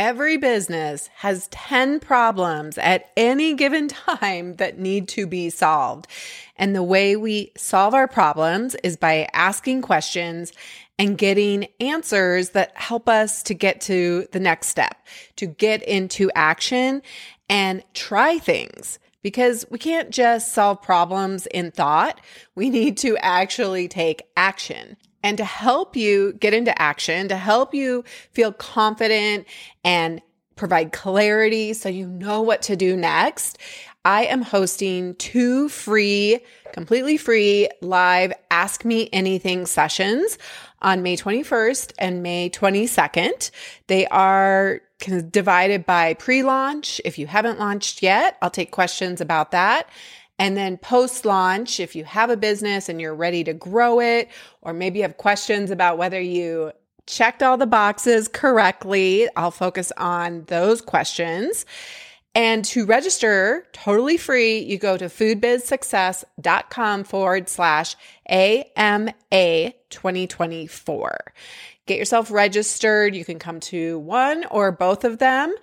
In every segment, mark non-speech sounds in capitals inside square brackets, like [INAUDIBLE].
Every business has 10 problems at any given time that need to be solved. And the way we solve our problems is by asking questions and getting answers that help us to get to the next step, to get into action and try things. Because we can't just solve problems in thought. We need to actually take action. And to help you get into action, to help you feel confident and provide clarity so you know what to do next, I am hosting two free, completely free live Ask Me Anything sessions on May 21st and May 22nd. They are divided by pre launch. If you haven't launched yet, I'll take questions about that. And then post launch, if you have a business and you're ready to grow it, or maybe you have questions about whether you checked all the boxes correctly, I'll focus on those questions. And to register totally free, you go to foodbizsuccess.com forward slash AMA 2024. Get yourself registered. You can come to one or both of them.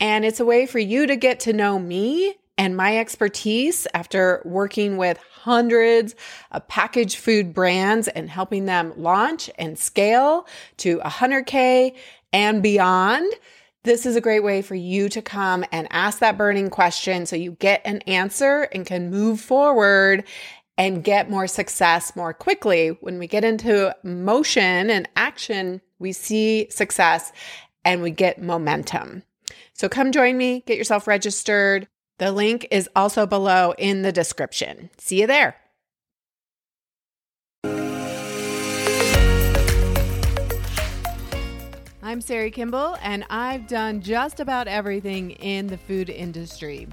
And it's a way for you to get to know me and my expertise after working with hundreds of packaged food brands and helping them launch and scale to 100K and beyond. This is a great way for you to come and ask that burning question so you get an answer and can move forward and get more success more quickly. When we get into motion and action, we see success and we get momentum. So come join me, get yourself registered. The link is also below in the description. See you there. I'm Shari Kimball, and I've done just about everything in the food industry.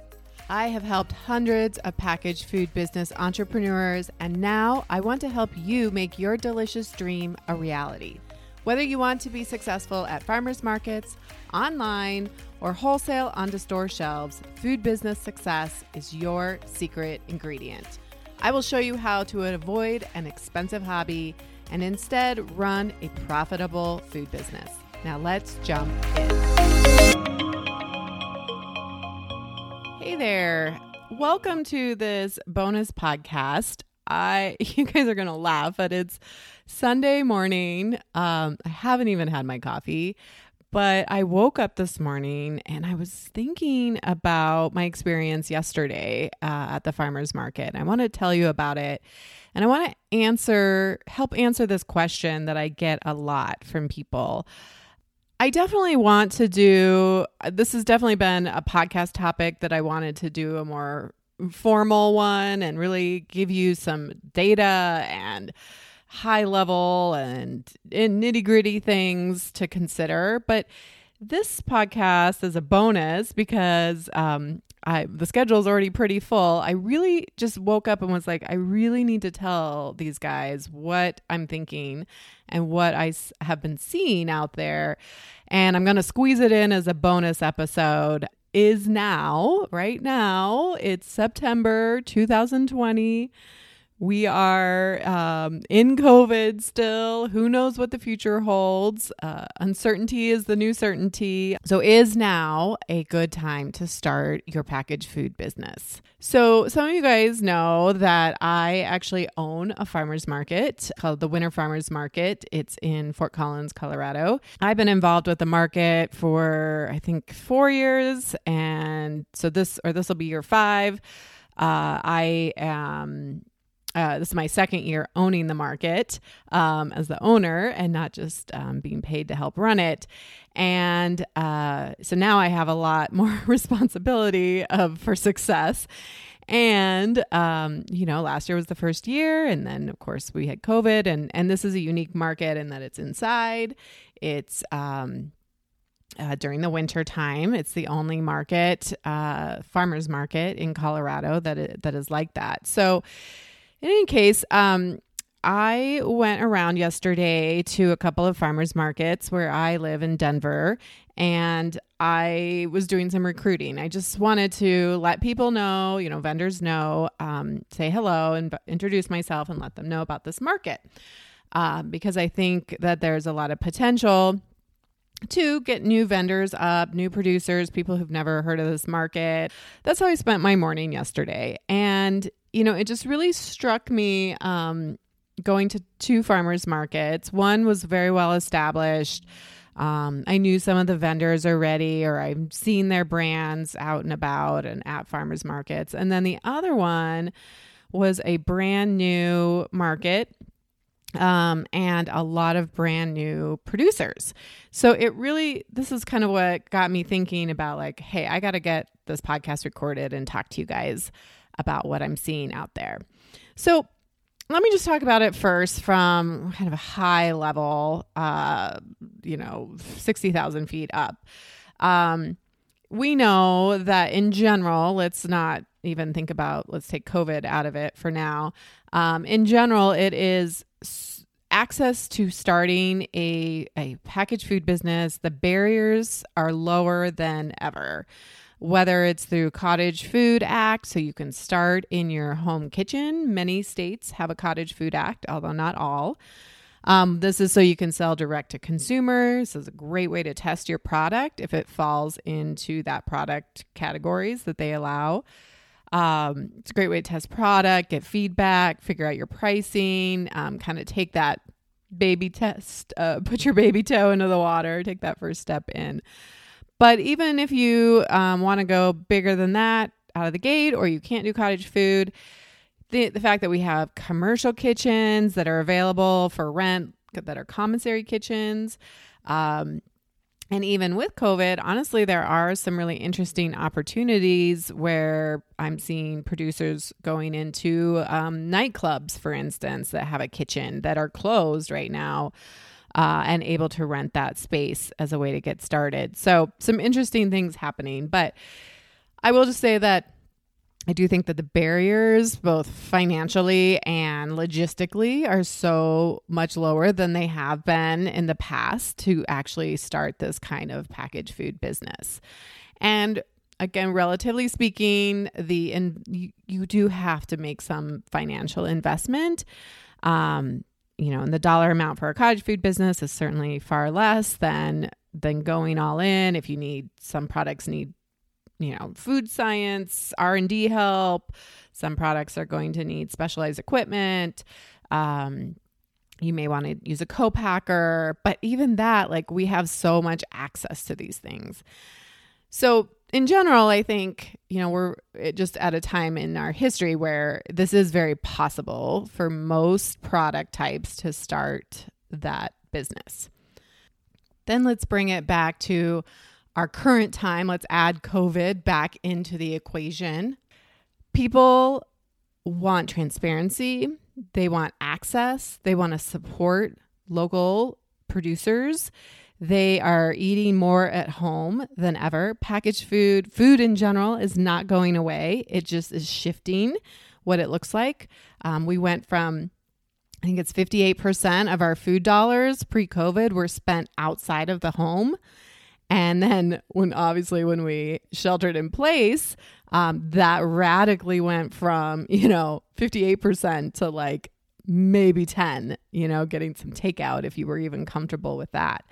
I have helped hundreds of packaged food business entrepreneurs, and now I want to help you make your delicious dream a reality. Whether you want to be successful at farmers markets, online, or wholesale onto store shelves, food business success is your secret ingredient. I will show you how to avoid an expensive hobby and instead run a profitable food business. Now let's jump in. Hey there. Welcome to this bonus podcast. I [LAUGHS] you guys are going to laugh, but it's Sunday morning. Um I haven't even had my coffee. But I woke up this morning and I was thinking about my experience yesterday uh, at the farmer's market. I want to tell you about it. And I want to answer, help answer this question that I get a lot from people. I definitely want to do, this has definitely been a podcast topic that I wanted to do a more formal one and really give you some data and high level and, nitty gritty things to consider. But this podcast is a bonus because um, I the schedule is already pretty full. I really just woke up and was like, I really need to tell these guys what I'm thinking and what I have been seeing out there. And I'm going to squeeze it in as a bonus episode. Is now, right now, it's September 2020. We are um, in COVID still. Who knows what the future holds? Uh, uncertainty is the new certainty. So, is now a good time to start your packaged food business? So, some of you guys know that I actually own a farmer's market called the Winter Farmers Market. It's in Fort Collins, Colorado. I've been involved with the market for, I think, four years. And so, this or this will be year five. Uh, I am uh, this is my second year owning the market um, as the owner and not just um, being paid to help run it. And uh, so now I have a lot [LAUGHS] more responsibility of for success. And um, you know, last year was the first year, and then of course we had COVID, and and this is a unique market in that it's inside. It's um, uh, during the winter time. It's the only market, uh, farmers market in Colorado that it, that is like that. So in any case, um, I went around yesterday to a couple of farmers markets where I live in Denver and I was doing some recruiting. I just wanted to let people know, you know, vendors know, um, say hello and b- introduce myself and let them know about this market uh, because I think that there's a lot of potential to get new vendors up, new producers, people who've never heard of this market. That's how I spent my morning yesterday. And, you know, it just really struck me um, going to two farmers markets. One was very well established. Um, I knew some of the vendors already, or I've seen their brands out and about and at farmers markets. And then the other one was a brand new market um, and a lot of brand new producers. So it really, this is kind of what got me thinking about like, hey, I got to get this podcast recorded and talk to you guys about what I'm seeing out there. So let me just talk about it first from kind of a high level, uh, you know, 60,000 feet up. Um, we know that in general, let's not even think about, let's take COVID out of it for now. Um, in general, it is access to starting a, a packaged food business, the barriers are lower than ever whether it's through Cottage Food Act, so you can start in your home kitchen. Many states have a Cottage Food Act, although not all. Um, this is so you can sell direct to consumers. This is a great way to test your product if it falls into that product categories that they allow. Um, it's a great way to test product, get feedback, figure out your pricing, um, kind of take that baby test, uh, [LAUGHS] put your baby toe into the water, take that first step in. But even if you um, want to go bigger than that out of the gate, or you can't do cottage food, the, the fact that we have commercial kitchens that are available for rent, that are commissary kitchens, um, and even with COVID, honestly, there are some really interesting opportunities where I'm seeing producers going into um, nightclubs, for instance, that have a kitchen that are closed right now uh, and able to rent that space as a way to get started. So, some interesting things happening. But I will just say that I do think that the barriers, both financially and logistically, are so much lower than they have been in the past to actually start this kind of packaged food business. And again, relatively speaking, the and you, you do have to make some financial investment. Um, you know, and the dollar amount for a cottage food business is certainly far less than than going all in. If you need some products need, you know, food science, R and D help. Some products are going to need specialized equipment. Um, you may want to use a co-packer, but even that, like we have so much access to these things. So in general, I think, you know, we're eh, just at a time in our history where this is very possible for most product types to start that business. Then let's bring it back to our current time. Let's add COVID back into the equation. People want transparency, they want access, they want to support local producers they are eating more at home than ever. Packaged food, food in general, is not going away. It just is shifting what it looks like. Um, we went from, I think it's 58% of our food dollars pre COVID were spent outside of the home. And then, when obviously, when we sheltered in place, um, that radically went from, [LAUGHS] you know, 58% to like maybe 10, you know, getting some takeout if you were even comfortable with that.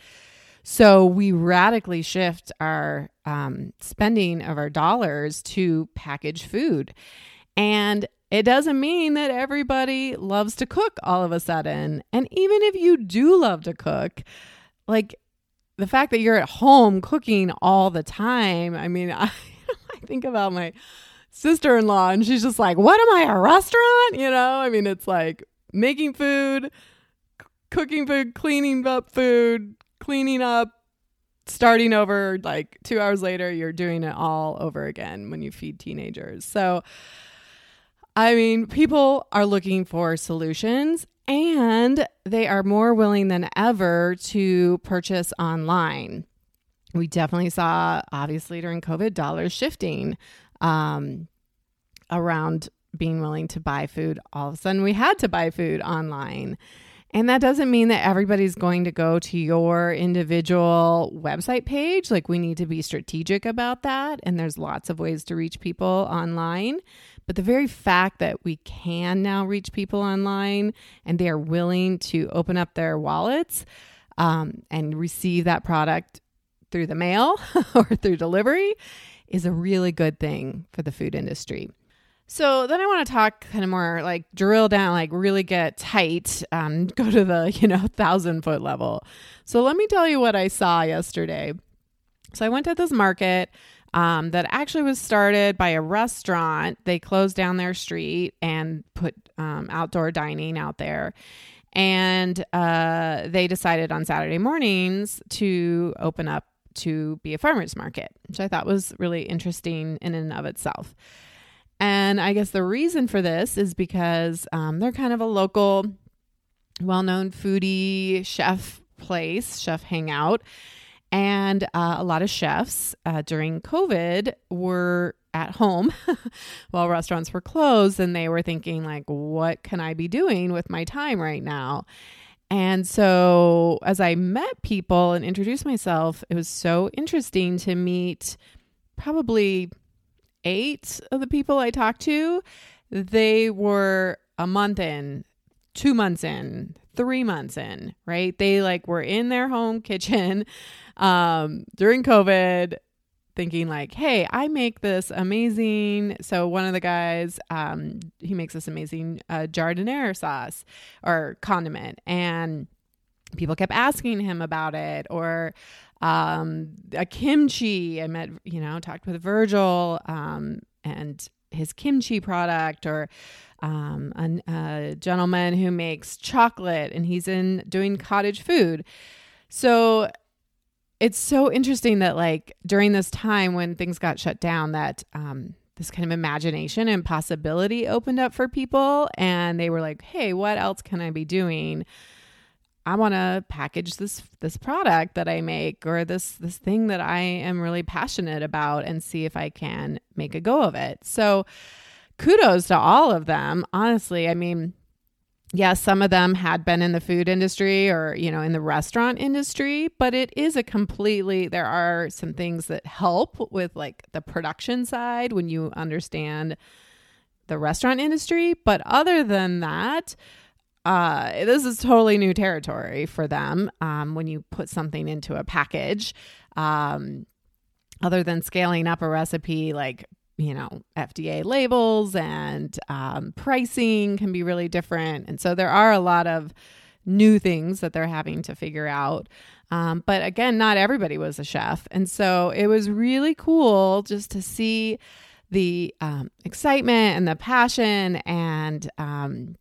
So we radically shift our um, spending of our dollars to packaged food. And it doesn't mean that everybody loves to cook all of a sudden. And even if you do love to cook, like the fact that you're at home cooking all the time, I mean, I, [LAUGHS] I think about my sister in law and she's just like, What am I, a restaurant? You know, I mean, it's like making food, cooking food, cleaning up food, cleaning up, starting over like two hours later, you're doing it all over again when you feed teenagers. So, I mean, people are looking for solutions and they are more willing than ever to purchase online. We definitely saw, obviously, during COVID, dollars shifting um, around being willing to buy food. All of a sudden, we had to buy food online. And that doesn't mean that everybody's going to go to your individual website page. Like, we need to be strategic about that. And there's lots of ways to reach people online. But the very fact that we can now reach people online and they are willing to open up their wallets, um, and receive that product through the mail [LAUGHS] or through delivery is a really good thing for the food industry. So then I want to talk kind of more like drill down, like really get tight, um, [LAUGHS] go to the, you know, thousand foot level. So let me tell you what I saw yesterday. So I went to this market um, that actually was started by a restaurant. They closed down their street and put um, outdoor dining out there. And uh, they decided on Saturday mornings to open up to be a farmer's market, which I thought was really interesting in and of itself. And I guess the reason for this is because um, they're kind of a local, well known foodie chef place, chef hangout. And uh, a lot of chefs uh, during COVID were at home [LAUGHS] while restaurants were closed and they were thinking like what can i be doing with my time right now and so as i met people and introduced myself it was so interesting to meet probably eight of the people I talked to, they were a month in, two months in, three months in, right? They like were in their home kitchen [LAUGHS] um, during COVID thinking like, hey, I make this amazing. So one of the guys, um, he makes this amazing uh, giardiniera sauce or condiment, and people kept asking him about it or um, a kimchi. I met, you know, talked with Virgil um, and his kimchi product, or um, a, gentleman who makes chocolate and he's in doing cottage food. So it's so interesting that like during this time when things got shut down, that um, this kind of imagination and possibility opened up for people, and they were like, "Hey, what else can I be doing?" I want to package this this product that I make or this this thing that I am really passionate about and see if I can make a go of it. So kudos to all of them. Honestly, I mean, yes, some of them had been in the food industry or, you know, in the restaurant industry, but it is a completely there are some things that help with like the production side when you understand the restaurant industry, but other than that, uh, this is totally new territory for them um, when you put something into a package. Um, other than scaling up a recipe, like you know, FDA labels and um, pricing can be really different. And so there are a lot of new things that they're having to figure out. Um, but again, not everybody was a chef. And so it was really cool just to see the um, excitement and the passion and um,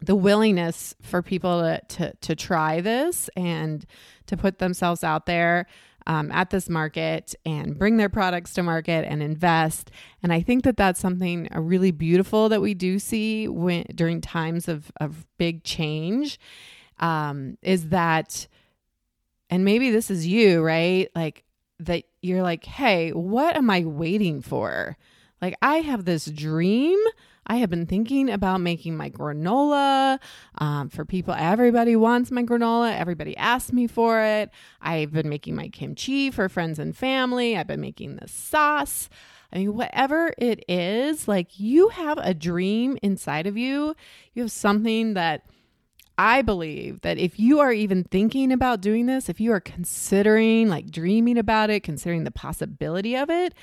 the willingness for people to, to, to try this and to put themselves out there um, at this market and bring their products to market and invest. And I think that that's something uh, really beautiful that we do see when during times of, of big change um, is that, and maybe this is you, right? Like that you're like, hey, what am I waiting for? Like, I have this dream I have been thinking about making my granola um, for people. Everybody wants my granola. Everybody asks me for it. I've been making my kimchi for friends and family. I've been making this sauce. I mean, whatever it is, like you have a dream inside of you. You have something that I believe that if you are even thinking about doing this, if you are considering, like dreaming about it, considering the possibility of it,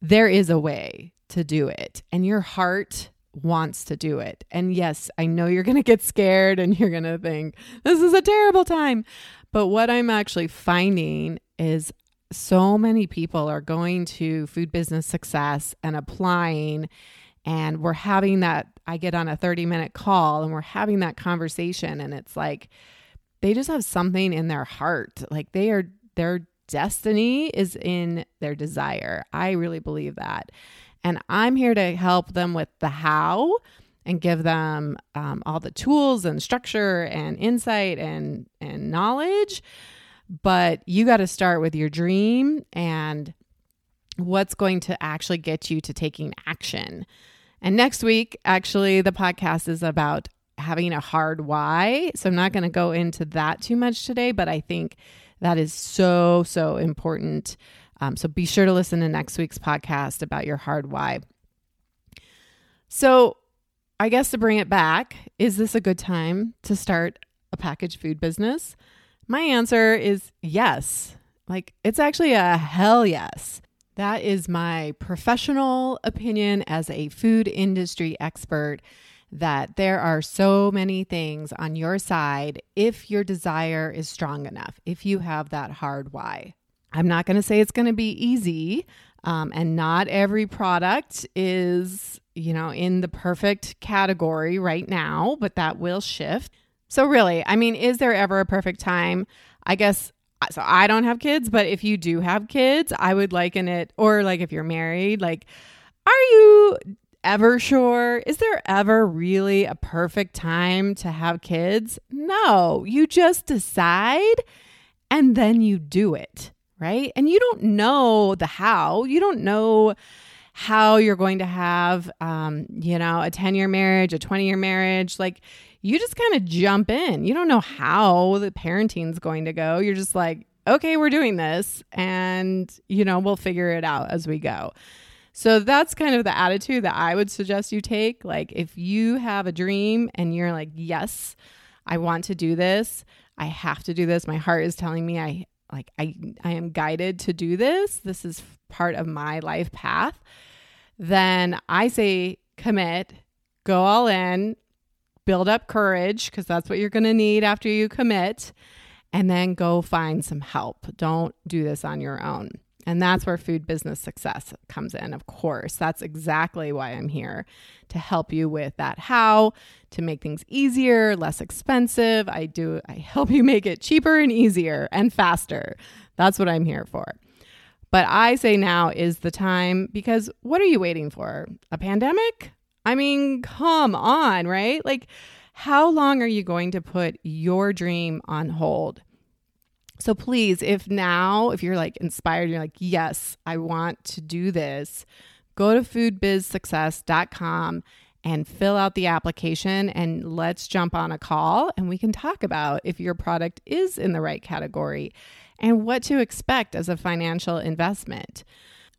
there is a way to do it and your heart wants to do it. And yes, I know you're going to get scared and you're going to think, this is a terrible time. But what I'm actually finding is so many people are going to food business success and applying and we're having that I get on a 30 minute call and we're having that conversation and it's like they just have something in their heart like they are their destiny is in their desire. I really believe that. And I'm here to help them with the how and give them um, all the tools and structure and insight and, and knowledge. But you got to start with your dream and what's going to actually get you to taking action. And next week, actually, the podcast is about having a hard why. So I'm not going to go into that too much today, but I think that is so, so important um, so be sure to listen to next week's podcast about your hard why. So, I guess to bring it back, is this a good time to start a packaged food business? My answer is yes. Like, it's actually a hell yes. That is my professional opinion as a food industry expert that there are so many things on your side if your desire is strong enough, if you have that hard why. I'm not going to say it's going to be easy, um, and not every product is, you know, in the perfect category right now, but that will shift. So, really, I mean, is there ever a perfect time? I guess so I don't have kids, but if you do have kids, I would liken it, or like if you're married, like, are you ever sure? Is there ever really a perfect time to have kids? No, you just decide and then you do it, right? And you don't know the how, you don't know how you're going to have, um, you know, a 10 year marriage, a 20 year marriage. Like, you just kind of jump in. You don't know how the parenting's going to go. You're just like, okay, we're doing this and, you know, we'll figure it out as we go. So that's kind of the attitude that I would suggest you take. Like, if you have a dream and you're like, yes, I want to do this, I have to do this. My heart is telling me I like I I am guided to do this. This is part of my life path. Then I say commit, go all in, build up courage because that's what you're going to need after you commit, and then go find some help. Don't do this on your own. And that's where food business success comes in, of course. That's exactly why I'm here to help you with that how to make things easier, less expensive. I do I help you make it cheaper and easier and faster. That's what I'm here for. But I say now is the time because what are you waiting for? A pandemic? I mean, come on, right? Like, how long are you going to put your dream on hold? So please, if now, if you're like inspired, you're like, yes, I want to do this, go to foodbizsuccess.com and fill out the application and let's jump on a call and we can talk about if your product is in the right category and what to expect as a financial investment.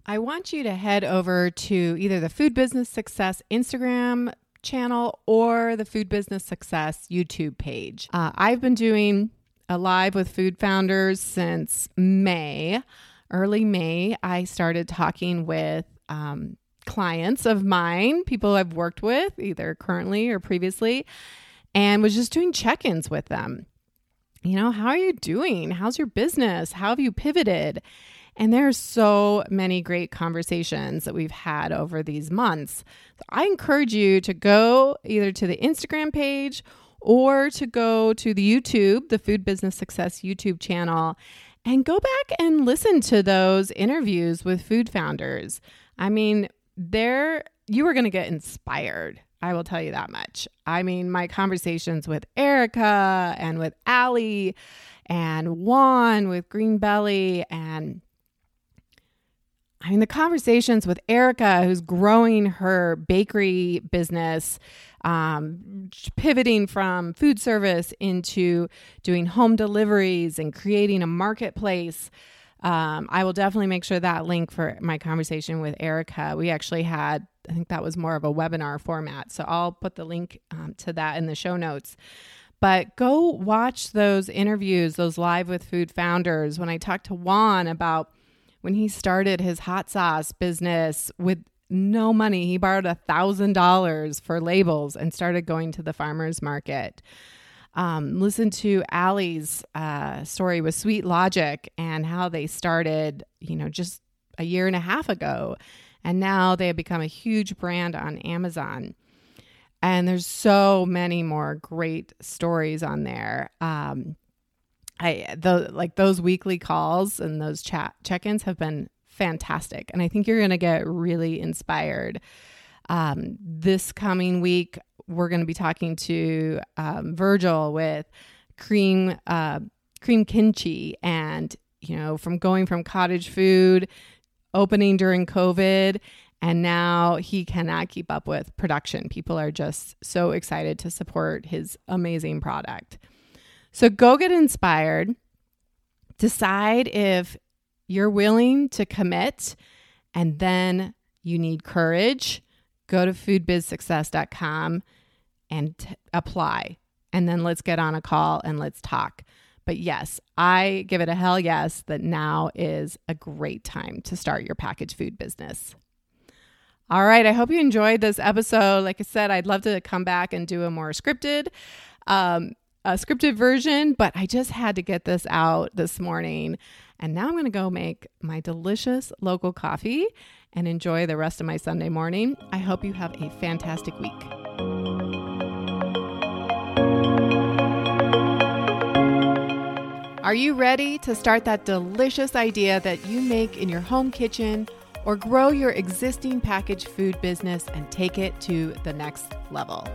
I want you to head over to either the Food Business Success Instagram channel or the Food Business Success YouTube page. Uh, I've been doing a live with food founders since May. Early May, I started talking with um, clients of mine, people I've worked with, either currently or previously, and was just doing check ins with them. You know, how are you doing? How's your business? How have you pivoted? And there's so many great conversations that we've had over these months. So I encourage you to go either to the Instagram page or to go to the YouTube, the Food Business Success YouTube channel, and go back and listen to those interviews with food founders. I mean, there you are going to get inspired. I will tell you that much. I mean, my conversations with Erica and with Allie and Juan with Green Belly and I mean, the conversations with Erica, who's growing her bakery business, um, pivoting from food service into doing home deliveries and creating a marketplace. Um, I will definitely make sure that link for my conversation with Erica. We actually had, I think that was more of a webinar format. So I'll put the link um, to that in the show notes. But go watch those interviews, those live with food founders. When I talked to Juan about when he started his hot sauce business with no money, he borrowed a thousand dollars for labels and started going to the farmers market. Um, listen to Allie's uh, story with Sweet Logic and how they started, you know, just a year and a half ago. And now they have become a huge brand on Amazon. And there's so many more great stories on there. Um, I the like those weekly calls and those chat check-ins have been fantastic, and I think you're going to get really inspired. Um, this coming week, we're going to be talking to um, Virgil with cream uh, cream kimchi, and you know, from going from cottage food opening during COVID and now he cannot keep up with production. People are just so excited to support his amazing product. So go get inspired. Decide if you're willing to commit and then you need courage. Go to foodbizsuccess.com and t- apply. And then let's get on a call and let's talk. But yes, I give it a hell yes that now is a great time to start your packaged food business. All right, I hope you enjoyed this episode. Like I said, I'd love to come back and do a more scripted um, a scripted version, but I just had to get this out this morning. And now I'm going to go make my delicious local coffee and enjoy the rest of my Sunday morning. I hope you have a fantastic week. Are you ready to start that delicious idea that you make in your home kitchen or grow your existing packaged food business and take it to the next level?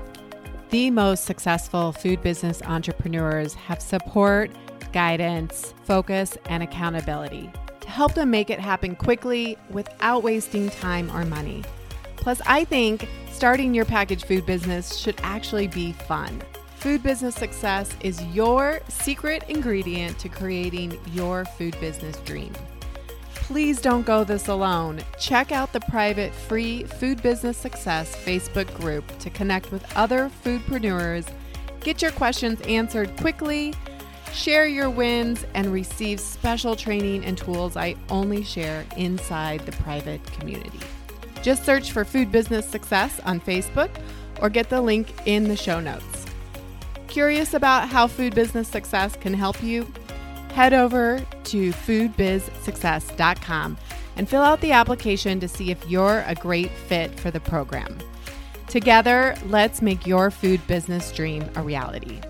The most successful food business entrepreneurs have support, guidance, focus, and accountability to help them make it happen quickly without wasting time or money. Plus, I think starting your packaged food business should actually be fun. Food business success is your secret ingredient to creating your food business dream. Please don't go this alone. Check out the private free Food Business Success Facebook group to connect with other foodpreneurs, get your questions answered quickly, share your wins, and receive special training and tools I only share inside the private community. Just search for Food Business Success on Facebook or get the link in the show notes. Curious about how food business success can help you? Head over to foodbizsuccess.com and fill out the application to see if you're a great fit for the program. Together, let's make your food business dream a reality.